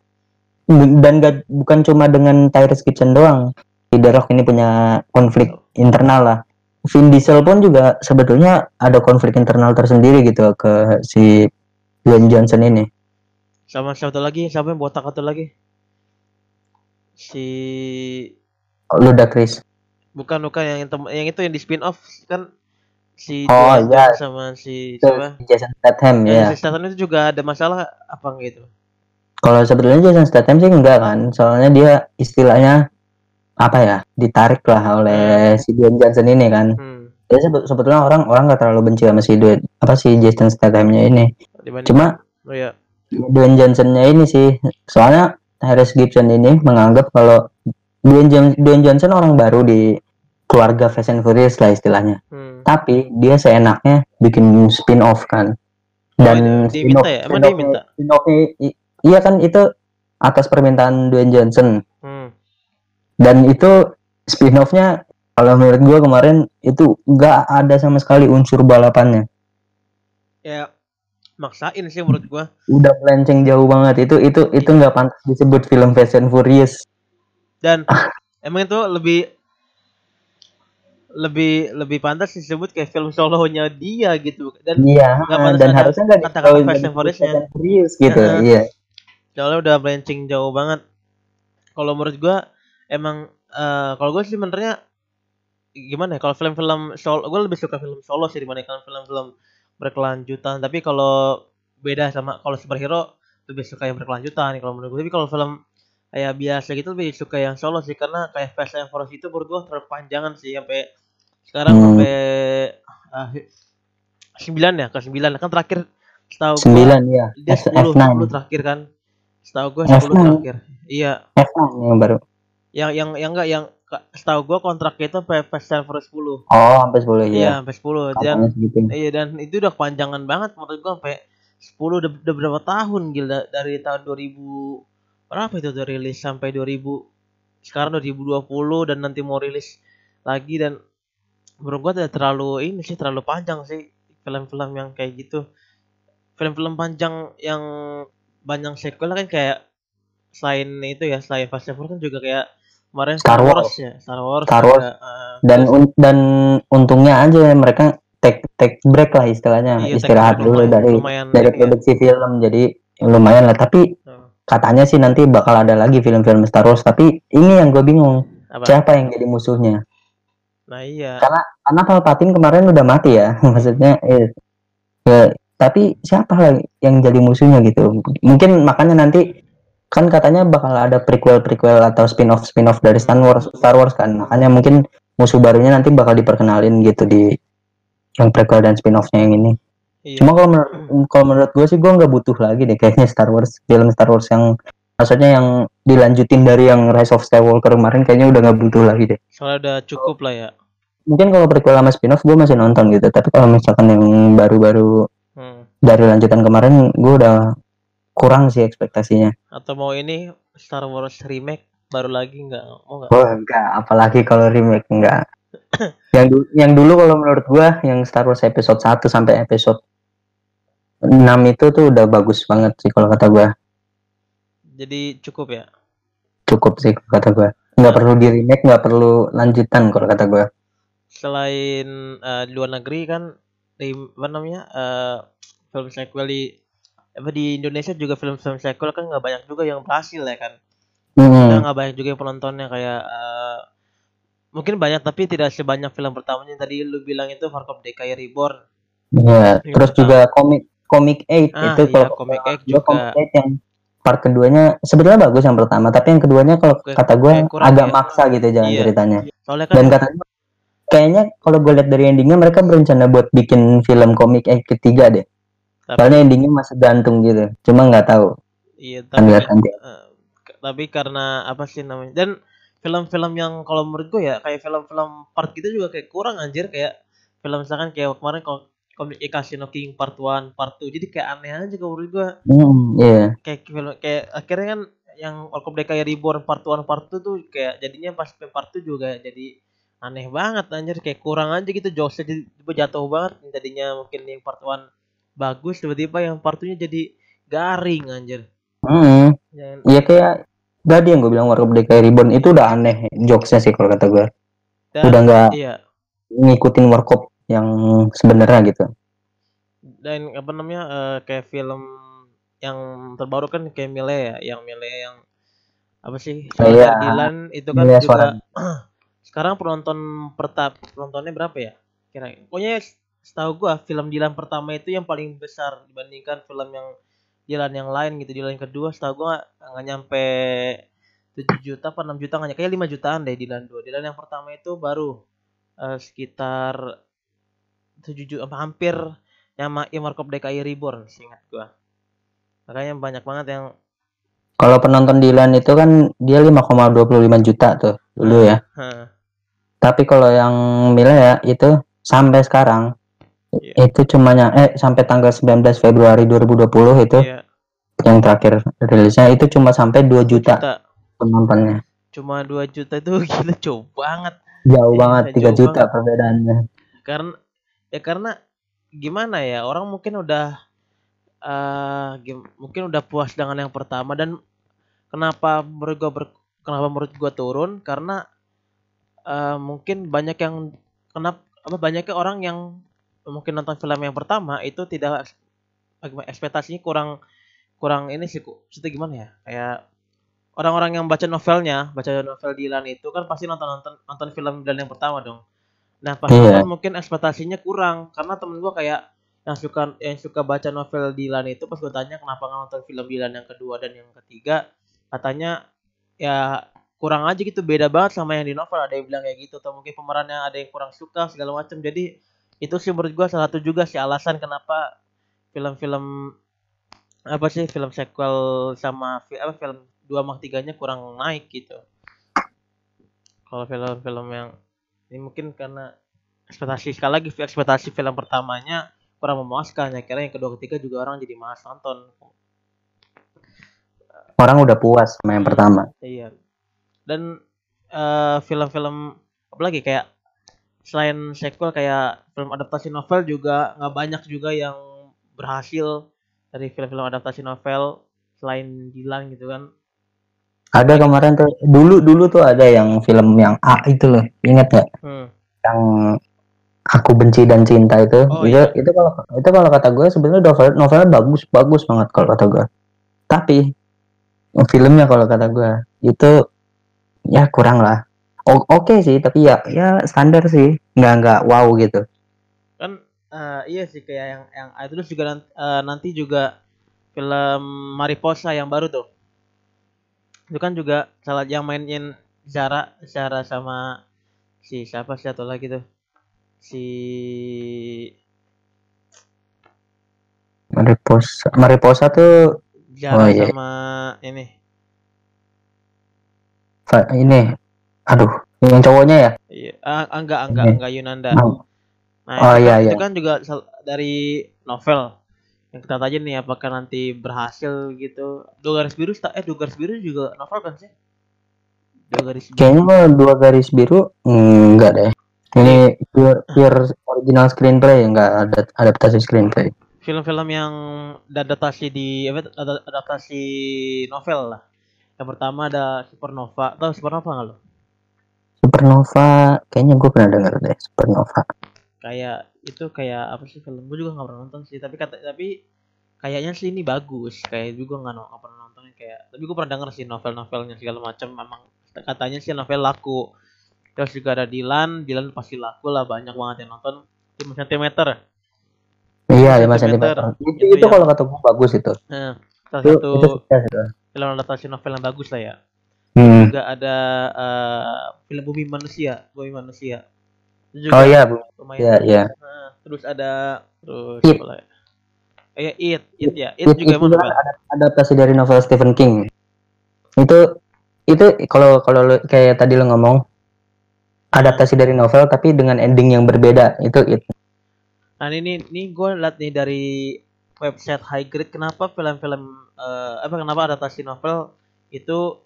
dan gak, bukan cuma dengan Tyrese Gibson doang. Si The Rock ini punya konflik internal lah. Vin Diesel pun juga sebetulnya ada konflik internal tersendiri gitu ke si Dwayne Johnson ini. Sama satu lagi? Siapa yang botak satu lagi si Ludacris bukan bukan yang yang itu yang di spin off kan? Si Oh, iya. Sama si siapa? Jason Statham ya. ya si Statham itu juga ada masalah apa gitu? Kalau sebetulnya Jason Statham sih enggak kan? Soalnya dia istilahnya apa ya ditarik lah oleh si Dwayne Johnson ini kan? Hmm. sebe- sebetulnya orang orang nggak terlalu benci sama si Dwayne apa si Jason Stathamnya ini. Dibanding cuma oh ya Dwayne Johnsonnya ini sih soalnya Harris Gibson ini menganggap kalau Dwayne, Dwayne Johnson orang baru di keluarga Fast and Furious lah istilahnya hmm. tapi dia seenaknya bikin spin off kan dan Oh, dia minta ya? Emang dia minta? spin-off-nya iya kan itu atas permintaan Dwayne Johnson hmm. dan itu spin off-nya kalau menurut gua kemarin itu nggak ada sama sekali unsur balapannya ya maksain sih menurut gua. Udah melenceng jauh banget. Itu itu itu nggak pantas disebut film Fast and Furious. Dan emang itu lebih lebih lebih pantas disebut kayak film solonya dia gitu. Dan iya nggak pantas dan harusnya nggak kata-kata Fast and and Furious gitu iya. Soalnya udah melenceng jauh banget. Kalau menurut gua emang eh, kalau gua sih sebenarnya gimana ya kalau film-film solo gua lebih suka film solo sih dibandingkan film-film berkelanjutan. Tapi kalau beda sama kalau superhero lebih suka yang berkelanjutan kalau menurut gua. Tapi kalau film kayak biasa gitu lebih suka yang solo sih. Karena kayak Fast and Furious itu menurut gua terpanjangan sih sampai sekarang Hmm. sampai ah, sembilan ya ke sembilan. Kan terakhir setahu gua sembilan ya dia F- 10 F9 10 terakhir kan. Setahu gue 10 F9. terakhir. Iya. F9 yang baru. Yang yang yang enggak yang setahu gue kontraknya itu sampai Fast Furious 10 oh sampai 10 iya. Ya sampai 10 dan segitu iya dan itu udah kepanjangan banget menurut gue sampai 10 udah, udah berapa tahun gila dari tahun 2000 berapa itu udah rilis sampai 2000 sekarang 2020 dan nanti mau rilis lagi dan menurut gua tidak terlalu ini sih terlalu panjang sih film-film yang kayak gitu. Film-film panjang yang banyak sequel kan kayak selain itu ya selain Fast Furious kan juga kayak kemarin Star Wars. ya Star Wars Star Wars. juga, eh, dan un- dan untungnya aja mereka take take break lah istilahnya Iya, istirahat dulu lumayan- dari lumayan dari ya. produksi film. Jadi lumayan lah. Tapi Hmm. katanya sih nanti bakal ada lagi film-film Star Wars. Tapi ini yang gue bingung apa? siapa yang jadi musuhnya? Nah iya. Karena karena Palpatine kemarin udah mati ya maksudnya eh, ya, tapi siapa lagi yang jadi musuhnya gitu? Mungkin makanya nanti kan katanya bakal ada prequel prequel atau spin off spin off dari Star Wars Star Wars kan. Makanya mungkin musuh barunya nanti bakal diperkenalin gitu di yang prequel dan spin offnya yang ini. Iya. Cuma kalau menurut kalau menurut gue sih gue nggak butuh lagi deh kayaknya Star Wars film Star Wars yang maksudnya yang dilanjutin dari yang Rise of Skywalker kemarin kayaknya udah nggak butuh lagi deh. Soalnya udah cukup lah ya. Mungkin kalau prequel sama spin off gue masih nonton gitu tapi kalau misalkan yang baru-baru Hmm. dari lanjutan kemarin gue udah kurang sih ekspektasinya. Atau mau ini Star Wars remake baru lagi nggak? Mau nggak? Oh enggak apalagi kalau remake enggak yang dulu yang dulu kalau menurut gue yang Star Wars episode 1 sampai episode 6 itu tuh udah bagus banget sih kalau kata gue jadi cukup ya? Cukup sih kalau kata gue nggak perlu di remake nggak perlu lanjutan kalau kata gue selain di luar negeri kan di apa namanya eh, film sequel di apa di Indonesia juga film-film sequel kan nggak banyak juga yang berhasil ya kan Hmm, nggak banyak juga yang penontonnya kayak eh, mungkin banyak tapi tidak sebanyak film pertamanya yang tadi lu bilang itu Warkop DKI Reborn iya. Yang terus juga komik komik 8 Ah, itu iya, kalau Comic X Gua juga. Comic X yang part keduanya sebenarnya bagus yang pertama tapi yang keduanya kalau Kayak- kata gue agak ya. maksa gitu jalan Iya. ceritanya soalnya kan dan katanya kayaknya kalau gue lihat dari endingnya mereka berencana buat bikin film komik X ketiga deh tapi, soalnya endingnya masih gantung gitu. Cuma nggak tahu. Iya tapi nanti. k- tapi karena apa sih namanya? Dan film-film yang kalau menurut gue ya kayak film-film part gitu juga kayak kurang anjir. Kayak film misalkan kayak kemarin kalau komik Casino King part 1, part 2 jadi kayak aneh aja kalau menurut gue. Hmm, iya. Kayak film kayak akhirnya kan yang Warkop DKI Reborn part 1 part 2 tuh kayak jadinya pas part 2 juga jadi aneh banget anjir. Kayak kurang aja gitu. Jokesnya jadi jatuh banget. Yang tadinya mungkin yang part 1 bagus tiba-tiba yang part 2 nya jadi garing anjir. Hmm, Jangan, iya kayak tadi yang gue bilang Warkop DKI Reborn itu udah aneh jokesnya sih kalau kata gue dan, udah nggak iya. ngikutin Warkop yang sebenarnya gitu. Dan apa namanya eh, kayak film yang terbaru kan kayak Mile ya yang Mile yang apa sih Oh, Suara iya. Dilan itu kan Mile juga sekarang penonton pertap penontonnya berapa ya kira pokoknya setahu gua film Dilan pertama itu yang paling besar dibandingkan film yang Dilan yang lain gitu Dilan yang kedua setahu gua nggak nyampe 7 juta apa 6 juta nggak kayak 5 jutaan deh Dilan 2 Dilan yang pertama itu baru eh, sekitar 7 juta apa hampir yang Warkop DKI Reborn seingat gua. Makanya banyak banget yang kalau penonton Dilan itu kan dia 5,25 juta tuh dulu ya. Hah, Tapi kalau yang Mila ya itu sampai sekarang Iya. itu cuma eh sampai tanggal 19 Februari 2020 itu iya, yang terakhir rilisnya itu cuma sampai 2 juta juta. penontonnya. cuma 2 juta itu gila jauh banget Jauh Iya, banget 3 jauh juta banget. perbedaannya. karena ya karena gimana ya orang mungkin udah gim- mungkin udah puas dengan yang pertama dan kenapa menurut gua ber- kenapa menurut gua turun karena eh mungkin banyak yang kenapa apa banyaknya orang yang mungkin nonton film yang pertama itu tidak bagaimana, ekspektasinya kurang kurang ini sih kok maksudnya gimana ya? Kayak orang-orang yang baca novelnya baca novel Dilan itu kan pasti nonton nonton nonton film Dilan yang pertama dong. Nah pas Iya. nonton mungkin ekspektasinya kurang karena temen gua kayak yang suka yang suka baca novel Dilan itu pas gue tanya kenapa nggak nonton film Dilan yang kedua dan yang ketiga? Katanya ya kurang aja gitu beda banget sama yang di novel. Ada yang bilang kayak gitu atau mungkin pemerannya ada yang kurang suka segala macam jadi itu sih menurut gua salah satu juga sih alasan kenapa film-film apa sih film sequel sama apa film dua sama tiganya kurang naik gitu kalau film-film yang ini mungkin karena ekspektasi sekali lagi ekspektasi film pertamanya kurang memuaskan ya kira yang kedua ketiga juga orang jadi malas nonton Orang udah puas sama yang Hmm. pertama. iya dan eh, film-film apalagi kayak selain sequel kayak film adaptasi novel juga nggak banyak juga yang berhasil dari film-film adaptasi novel selain Dilan gitu kan Ada kemarin tuh dulu dulu tuh ada yang film yang A itu loh, ingat nggak? hmm. Yang aku benci dan cinta itu, Oh, itu iya. itu kalau itu kalau kata gue sebenarnya novel novelnya bagus bagus banget kalau kata gue. Tapi filmnya kalau kata gue itu ya kurang lah. Oke sih, tapi ya ya standar sih, nggak nggak wow gitu. kan eh, iya sih kayak yang yang terus juga nanti, nanti juga film Mariposa yang baru tuh itu kan juga salah yang mainin Zara Zara sama si siapa sih atau lagi tuh si Mariposa, Mariposa tuh Zara Oh, iya. sama ini fa- ini, aduh, yang cowoknya ya? iya ah, ah, enggak enggak Ini. enggak Yunanda Oh, nah Oh, itu, iya, iya. itu kan juga dari novel yang kita tanya nih apakah nanti berhasil gitu dua garis biru eh dua garis biru juga novel kan sih dua garis biru Kayaknya mah dua garis biru enggak deh. Ini pure, pure original screenplay enggak ada adaptasi screenplay. film-film yang adaptasi di apa ada- adaptasi novel lah. Yang pertama ada Supernova. Tahu Supernova nggak lo? Supernova kayaknya gue pernah denger deh Supernova. Kayak itu kayak apa sih film? Gue juga nggak pernah nonton sih. Tapi kata tapi kayaknya sih ini bagus. Kayak juga nggak nggak pernah nonton kayak. Tapi gue pernah denger sih novel-novelnya segala macam. Memang katanya sih novel laku. Terus juga ada Dilan. Dilan pasti laku lah. Banyak banget yang nonton. 5 cm. Iya, 5 Sentimeter. cm. Itu, Itu itu yang- kalau kata gue bagus itu. Nah, salah Itu, satu itu itu. film adaptasi novel yang bagus lah ya. Hmm. juga ada eh, film Bumi Manusia, Bumi Manusia. Itu juga Oh iya, Bu. Iya, iya. Nah, terus ada terus It. apa lagi? Eh, ya, It, It ya, It, It- juga itu novel. ada- adaptasi dari novel Stephen King. Itu itu kalau kalau kayak tadi lo ngomong adaptasi dari novel tapi dengan ending yang berbeda itu it. Nah ini ini gue liat nih dari website High Grade kenapa film-film eh, apa kenapa adaptasi novel itu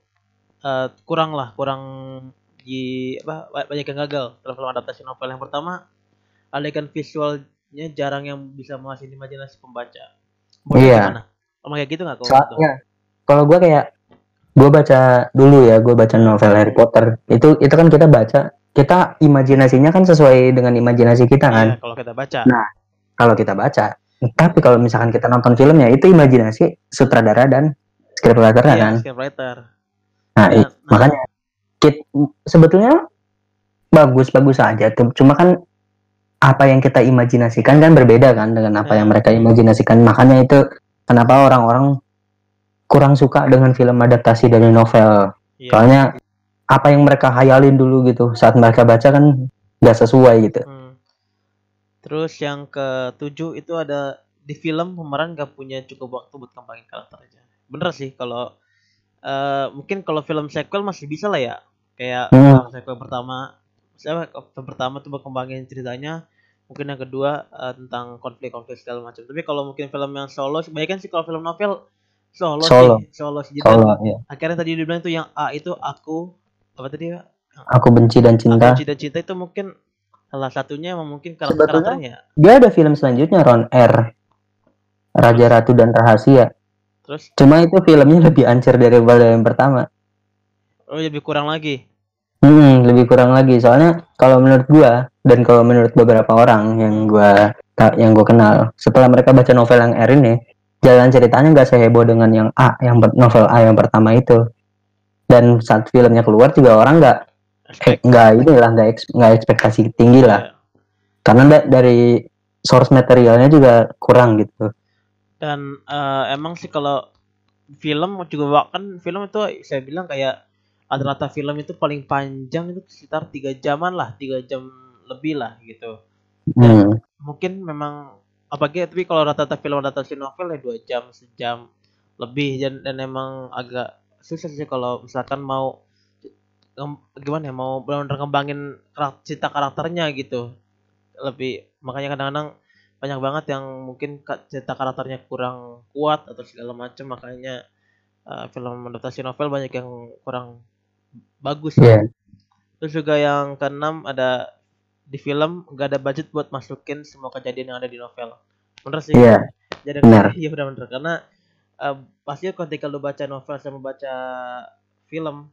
eh, kurang lah kurang di apa ba- banyak yang gagal film-film adaptasi novel yang pertama adegan visualnya jarang yang bisa mengasih imajinasi pembaca. Lu Iya. gimana? Emang kayak gitu nggak kalau Soalnya kalau gue kayak gue baca dulu ya, gue baca novel Harry Potter. Itu itu kan kita baca, kita imajinasinya kan sesuai dengan imajinasi kita kan. Iya, kalau kita baca. Kalau kita baca. Tapi kalau misalkan kita nonton filmnya itu imajinasi sutradara dan scriptwriter Iya, kan. scriptwriter. Nah, Nah, nah. makanya kit, sebetulnya bagus-bagus aja. tuh. Cuma kan apa yang kita imajinasikan kan berbeda kan dengan apa Ya. yang mereka imajinasikan. Makanya itu kenapa orang-orang kurang suka dengan film adaptasi dari novel. Iya. Soalnya apa yang mereka hayalin dulu gitu saat mereka baca kan nggak sesuai gitu. Hmm. Terus yang ketujuh itu ada di film pemeran gak punya cukup waktu buat kembangin karakter aja. Bener sih kalau eh, mungkin kalau film sequel masih bisa lah ya. Kayak Hmm. film sequel pertama siapa film pertama tuh kembangin ceritanya. Mungkin yang kedua eh, tentang konflik-konflik segala macam. Tapi kalau mungkin film yang solo, kebanyakan sih kalau film novel solo, Solo. sih, solo sih. Jadi kan Solo ya. akhirnya tadi dia bilang tuh yang A itu aku apa tadi ya? Aku benci dan cinta. Aku cinta-cinta itu mungkin salah satunya emang mungkin karakter karakternya. Dia ada film selanjutnya Ron R. Raja Ratu dan Rahasia. Terus Cuma itu filmnya lebih ancur daripada yang pertama. oh lebih kurang lagi. Hmm, lebih kurang lagi. Soalnya kalau menurut gua dan kalau menurut beberapa orang yang gua yang gua kenal, setelah mereka baca novel yang R ini, jalan ceritanya nggak seheboh dengan yang A, yang novel A yang pertama itu. Dan saat filmnya keluar juga orang nggak eh, nggak inilah nggak eks- nggak ekspektasi tinggi lah. Ya. Karena da- dari source materialnya juga kurang gitu. Dan eh, emang sih kalau film juga kan film itu saya bilang kayak rata-rata film itu paling panjang itu sekitar tiga jaman lah, tiga jam lebih lah gitu. Hmm. Mungkin memang apalagi tapi kalau rata-rata film adaptasi novel ya dua jam sejam lebih dan dan emang agak susah sih kalau misalkan mau gimana ya mau benar-benar ngembangin karak- cerita karakternya gitu lebih makanya kadang-kadang banyak banget yang mungkin cerita karakternya kurang kuat atau segala macam makanya uh, film adaptasi novel banyak yang kurang bagus Iya. terus juga yang keenam ada di film nggak ada budget buat masukin semua kejadian yang ada di novel. Bener sih. Iya, Jadi benar. Iya benar-benar karena eh, pasti ketika lu baca novel sama baca film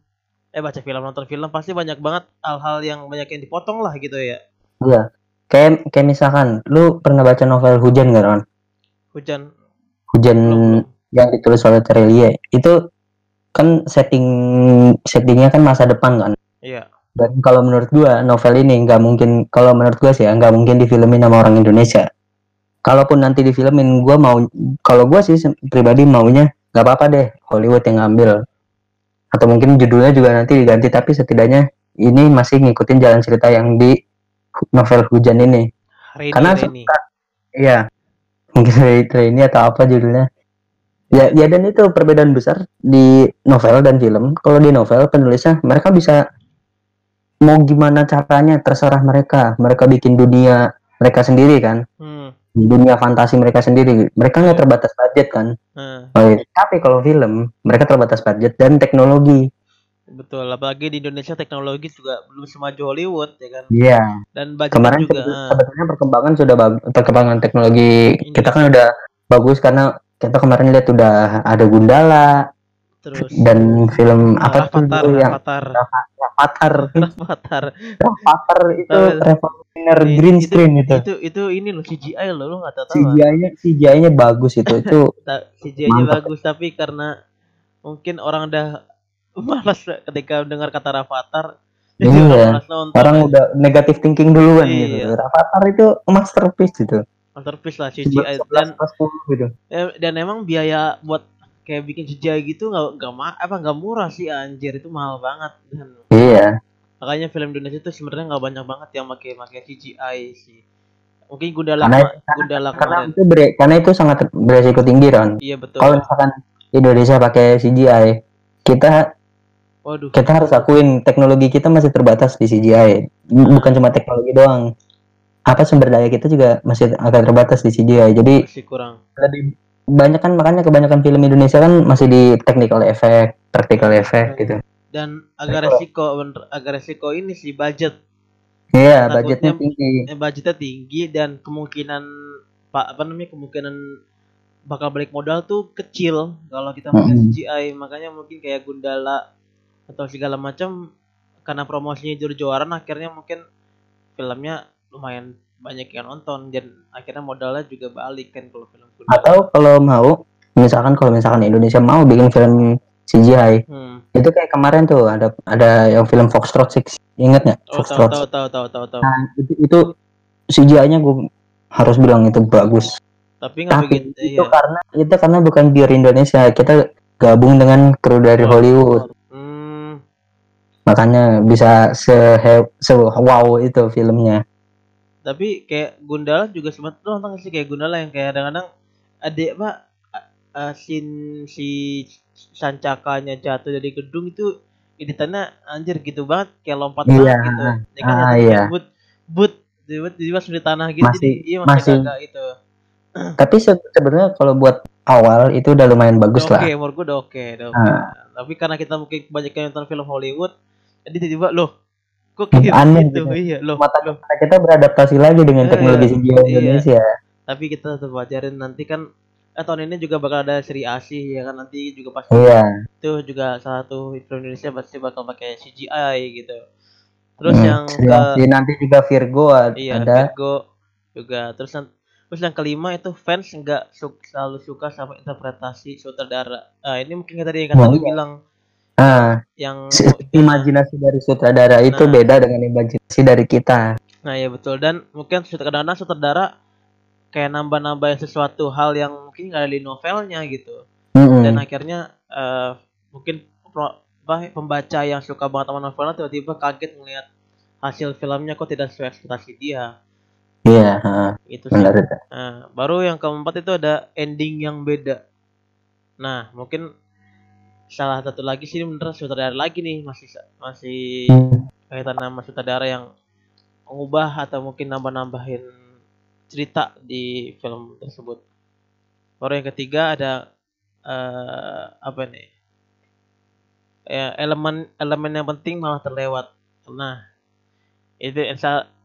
eh baca film nonton film pasti banyak banget hal-hal yang banyak yang dipotong lah gitu ya. Iya. Kayak kayak misalkan lu pernah baca novel Hujan nggak, Ron? Hujan Hujan belum belum. yang ditulis oleh Terelie. Itu kan setting settingnya kan masa depan kan. Iya. Dan kalau menurut gua novel ini nggak mungkin kalau menurut gua sih ya nggak mungkin difilmin sama orang Indonesia. Kalaupun nanti difilmin gua mau kalau gua sih pribadi maunya nggak apa-apa deh Hollywood yang ngambil. Atau mungkin judulnya juga nanti diganti tapi setidaknya ini masih ngikutin jalan cerita yang di novel Hujan ini. Hari Karena ini Iya. Mungkin ini atau apa judulnya. Ya, ya dan itu perbedaan besar di novel dan film. Kalau di novel penulisnya mereka bisa mau gimana caranya terserah mereka. Mereka bikin dunia mereka sendiri kan. Hmm. Dunia fantasi mereka sendiri. Mereka nggak terbatas budget kan. Oh, iya. Tapi kalau film mereka terbatas budget dan teknologi. Betul. Apalagi di Indonesia teknologi juga belum semaju Hollywood ya kan. Iya. Dan budget Kemarin juga. sebe- sebetulnya perkembangan sudah bagus. Perkembangan teknologi Ini. kita kan udah bagus karena kita kemarin lihat udah ada Gundala, Terus dan film ah, apa tuh dulu yang Avatar, Avatar Avatar. Avatar itu Tahu. revolusioner Itu- green itu- screen itu Itu itu ini loh CGI loh, lu nggak tahu. CGI-nya CGI-nya bagus itu itu CGI-nya bagus tapi karena mungkin orang udah malas ketika dengar kata. Jadi Iya. orang udah negative thinking duluan gitu. Iya. Avatar itu masterpiece itu masterpiece lah CGI 11 dan plus 10 gitu. eh, dan emang biaya buat kayak bikin CGI gitu nggak nggak apa nggak murah sih anjir. Itu mahal banget dan. Iya. Makanya film Indonesia tuh sebenarnya nggak banyak banget yang pakai pakai CGI sih. Mungkin Gundala Karena- Gundala karena kemarin. itu ber- karena itu sangat beresiko tinggi Ron. Iya betul. Kalau misalkan Indonesia pakai CGI kita waduh. Kita harus akuin teknologi kita masih terbatas di CGI bukan cuma teknologi doang. Apa sumber daya kita juga masih agak terbatas di CGI jadi masih kurang. lebih banyak kan makanya kebanyakan film Indonesia kan masih di technical effect practical effect gitu. dan agak resiko agak resiko ini sih budget. Iya Takutnya- budgetnya tinggi. eh, budgetnya tinggi dan kemungkinan pak apa namanya kemungkinan bakal balik modal tuh kecil kalau kita pakai Mm-mm. CGI makanya mungkin kayak Gundala atau segala macam karena promosinya jor-joran akhirnya mungkin filmnya lumayan banyak yang nonton dan akhirnya modalnya juga balik kan kalau film atau kalau mau misalkan kalau misalkan Indonesia mau bikin film CGI Hmm. itu kayak kemarin tuh ada ada yang film Foxtrot Six inget nggak? Oh Foxtrot. tahu tahu tahu tahu tahu. nah itu, itu CGI-nya gue harus bilang itu bagus. Tapi tapi itu iya. karena itu karena bukan biar Indonesia. Kita gabung dengan kru dari Hollywood. Hmm, makanya bisa se se wow itu filmnya tapi kayak Gundala juga sempat lu nonton sih kayak Gundala yang kayak kadang-kadang adik pak uh, scene si sancakanya jatuh dari gedung itu editannya anjir gitu banget kayak lompat Iya, banget gitu ya kan ah, iya. but but tiba di tanah gitu Masih- jadi iya masih, masih- itu tapi se- sebenarnya kalau buat awal itu udah lumayan bagus oke lah menurut gua udah oke udah oke. Ah. tapi karena kita mungkin kebanyakan nonton film Hollywood jadi tiba-tiba loh kok kayak Aneh gitu gitu. iya loh mata loh kita beradaptasi lagi dengan Eh, teknologi CGI iya. Indonesia tapi kita tetap pelajarin nanti kan eh, tahun ini juga bakal ada seri ASI ya kan nanti juga pasti iya itu juga salah satu film Indonesia pasti bakal pakai CGI gitu terus Hmm, yang Sri ke Asih. nanti juga Virgo iya ada Virgo juga terus yang terus yang kelima itu fans nggak su- selalu suka sama interpretasi sutradara ah ini mungkin tadi yang kata lu iya. bilang ah yang si- imajinasi dari sutradara itu Nah. beda dengan imajinasi dari kita. Nah ya betul. Dan mungkin sut- kadang-kadang sutradara kayak nambah-nambahin sesuatu hal yang mungkin nggak ada di novelnya gitu. Mm-mm. dan akhirnya eh, mungkin pembaca yang suka banget sama novelnya tiba-tiba kaget melihat hasil filmnya kok tidak sesuai ekspektasi dia. Iya ah, itu sih. Benar itu. Nah, baru yang keempat itu ada ending yang beda. Nah mungkin salah satu lagi sih bener sutradara lagi nih masih masih kaitan nama sutradara yang mengubah atau mungkin nambah-nambahin cerita di film tersebut. Baru yang ketiga ada eh apa nih ya elemen elemen yang penting malah terlewat. Nah itu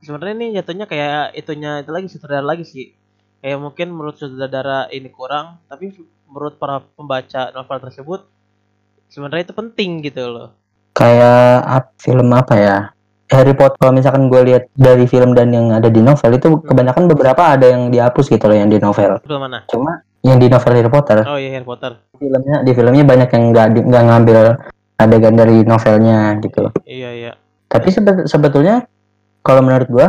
sebenarnya ini jatuhnya kayak itunya itu lagi sutradara lagi sih. Kayak mungkin menurut sutradara ini kurang tapi menurut para pembaca novel tersebut sebenarnya itu penting gitu loh. Kayak ap- film apa ya? Harry Potter kalau misalkan gue lihat dari film dan yang ada di novel itu kebanyakan beberapa ada yang dihapus gitu loh yang di novel. Film mana? Cuma yang di novel Harry Potter. Oh iya Harry Potter. Filmnya di filmnya banyak yang nggak nggak ngambil adegan dari novelnya gitu iya iya. Tapi sebe- sebetulnya kalau menurut gua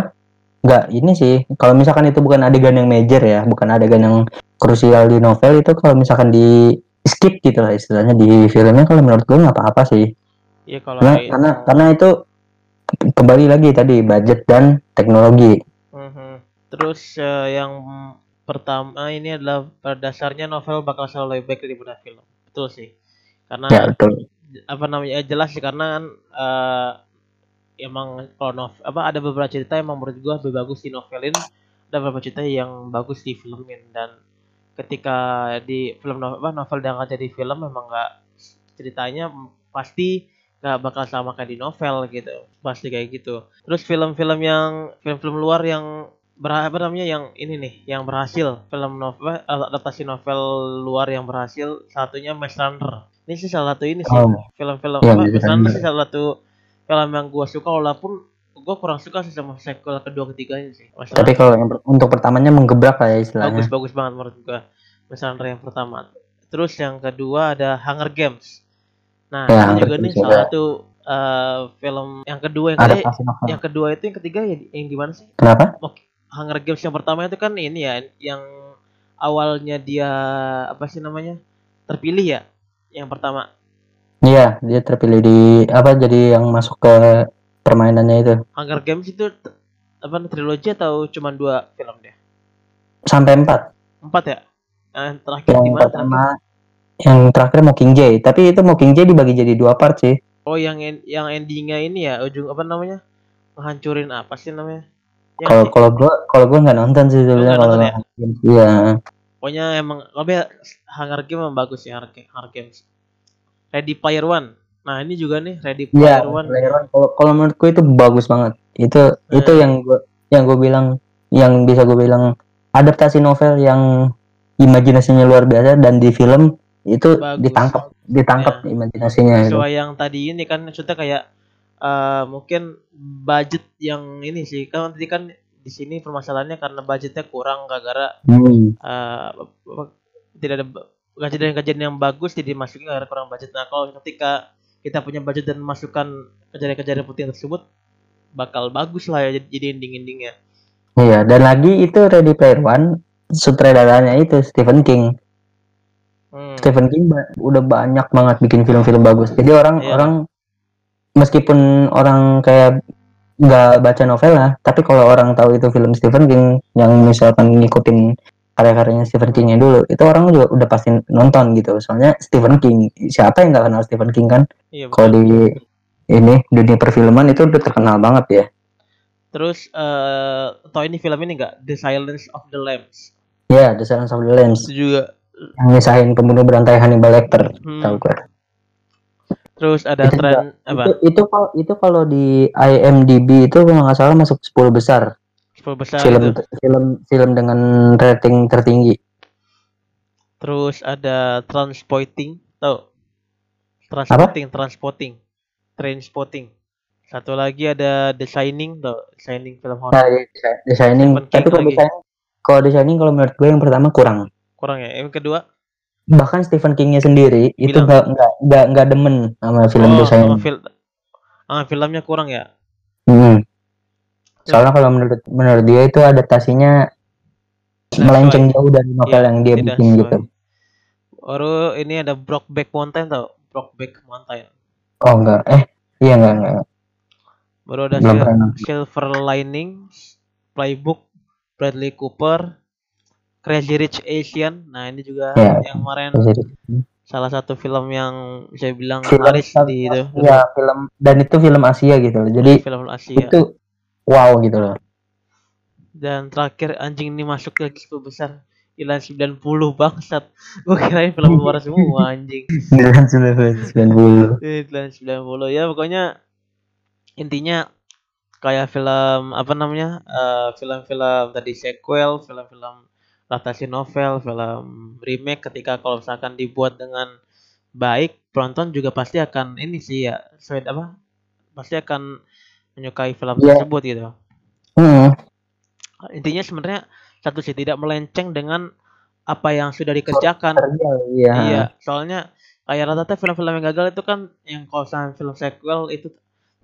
nggak ini sih. Kalau misalkan itu bukan adegan yang major ya bukan adegan yang krusial di novel itu kalau misalkan di skip gitu lah istilahnya di filmnya kalau menurut gua nggak apa-apa sih iya kalau karena kayak- karena karena itu kembali lagi tadi budget dan teknologi Mhm. Terus eh, yang pertama ini adalah pada dasarnya novel bakal selalu lebih baik daripada film. Betul sih. Karena ya betul apa namanya eh, jelas sih karena kan eh, emang kalau novel apa ada beberapa cerita yang menurut gua lebih bagus di novelin, ada beberapa cerita yang bagus di filmin dan ketika di film novel, novel diangkat jadi film memang nggak ceritanya pasti nggak bakal sama kayak di novel gitu pasti kayak gitu terus film-film yang film-film luar yang ber, apa namanya yang ini nih yang berhasil film novel adaptasi novel luar yang berhasil satunya Maze Runner ini sih salah satu ini sih Oh. film-film apa Maze Runner Runner. sih salah satu film yang gua suka walaupun gua kurang suka sih sama sequel kedua ketiganya sih. Maze tapi kalau yang per- untuk pertamanya menggebrak lah ya istilahnya. Bagus bagus banget menurut Maze Runner yang pertama. Terus yang kedua ada Hunger Games. Nah Ya, ini juga nih salah satu eh, film yang kedua yang kedua yang kedua itu yang ketiga ya yang di mana sih? Kenapa? Hunger Games yang pertama itu kan ini ya yang awalnya dia apa sih namanya terpilih ya yang pertama. Iya dia terpilih di apa jadi yang masuk ke permainannya itu. Hunger Games itu apa trilogi atau cuma dua film dia? Sampai empat. Empat ya? Yang terakhir yang di mana? pertama yang terakhir Mockingjay tapi itu Mockingjay dibagi jadi dua part sih. Oh yang en- yang endingnya ini ya ujung apa namanya? Menghancurin apa sih namanya? Kalau kalau gua kalau gua nggak nonton sih sebenarnya kalau ya? iya. Pokoknya emang tapi Hunger Games emang bagus ya Hunger Hunger Games. Ready Player One. Nah ini juga nih Ready iya Player One. Player One, kalau kalau menurutku itu bagus banget itu itu Eh. yang gua yang gua bilang yang bisa gua bilang adaptasi novel yang imajinasinya luar biasa dan di film itu Bagus. ditangkap ditangkap imajinasinya itu. Sesuai yang tadi ini kan maksudnya kayak eh mungkin budget yang ini sih kan tadi kan di sini permasalahannya karena budgetnya kurang gara-gara Hmm. apa- tidak ada kejadian-kejadian yang bagus jadi masukin gara kurang budget. Nah kalau ketika kita punya budget dan masukkan kejadian-kejadian penting tersebut bakal bagus lah ya jadi, jadi ending-endingnya. Iya, dan lagi itu Ready Player One sutradaranya itu Stephen King. Hmm. Stephen King ba- udah banyak banget bikin film-film bagus. Jadi orang Iya. orang meskipun orang kayak nggak baca novel lah, tapi kalau orang tahu itu film Stephen King yang misalkan ngikutin karya-karyanya Stephen King dulu, itu orang juga udah pasti nonton gitu. Soalnya Stephen King, siapa yang nggak kenal Stephen King kan? Iya Kalau di ini dunia perfilman itu udah terkenal banget ya. Terus eh tau ini film ini enggak The Silence of the Lambs. Ya, The Silence of the Lambs Itu juga yang misahin pembunuh berantai Hannibal Lecter, hmm, tahu gue. terus ada Itu tren apa? Itu itu kalau itu kalau di IMDb itu kalau nggak salah masuk 10 besar besar film itu. film film dengan rating tertinggi. Terus ada Transporting, tau? Transporting, Transporting. Trainspotting. Satu lagi ada The Shining, tau? Shining film horror. Nah, The Shining. Stephen King Tapi kalau. The Shining, kalau The Shining kalau menurut gue yang pertama kurang. Kurang ya. Yang kedua, Bahkan Stephen Kingnya sendiri itu Bilang. nggak nggak nggak nggak demen sama film oh, The Shining. sama fil ah, filmnya kurang ya. Hmm. Soalnya kalau menurut menurut dia itu adaptasinya melenceng jauh dari novel Iya, yang dia bikin gitu. Baru ini ada Brokeback Mountain tau? Brokeback Mountain. Oh enggak, eh iya enggak enggak. Baru ada Belum Sil- pernah. Silver Linings, Playbook, Bradley Cooper, Crazy Rich Asian. Nah ini juga Iya. yang kemarin salah satu film yang saya bilang Film laris di itu ya film dan itu film Asia gitu loh. Jadi film Asia. itu wow gitu loh. Dan terakhir anjing ini masuk ke sepuluh besar. Ilan 90 bangsat. Gue kirain film luar semua anjing. 990. Ilan 90 ya pokoknya intinya kayak film apa namanya eh, film-film tadi sequel film-film adaptasi novel film remake ketika kalau misalkan dibuat dengan baik penonton juga pasti akan ini sih ya sesuai apa pasti akan menyukai film Iya. tersebut gitu Hmm. intinya sebenarnya satu sih tidak melenceng dengan apa yang sudah dikerjakan Terjal, iya. Iya, soalnya kayak rata-rata film-film yang gagal itu kan yang kalau misalnya film sequel itu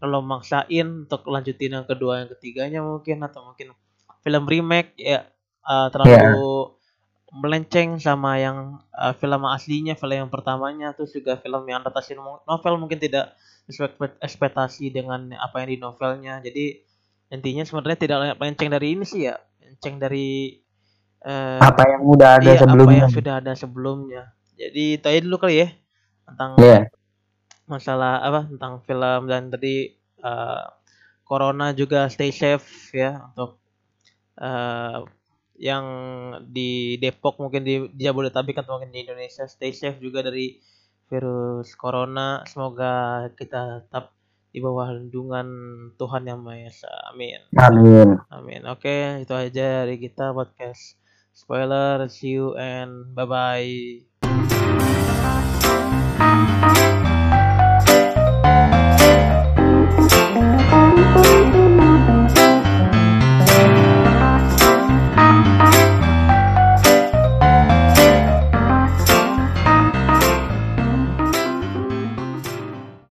terlalu maksain untuk lanjutin yang kedua yang ketiganya mungkin atau mungkin film remake ya eh, terlalu melenceng sama yang eh, film aslinya, film yang pertamanya terus juga film yang adaptasi no- novel mungkin tidak sesuai ekspek- ekspektasi dengan apa yang di novelnya. Jadi intinya sebenarnya tidak melenceng dari ini sih ya, melenceng dari eh, Apa yang udah ada iya, apa sebelumnya. yang sudah ada sebelumnya. Jadi itu aja dulu kali ya tentang Iya. masalah apa tentang film dan tadi eh, corona juga stay safe ya untuk eh, yang di Depok mungkin di, di Jabodetabek atau mungkin di Indonesia stay safe juga dari virus corona. Semoga kita tetap di bawah lindungan Tuhan yang Maha Esa. Amin. Amin. Amin. Oke, itu aja dari kita podcast spoiler. See you and bye bye.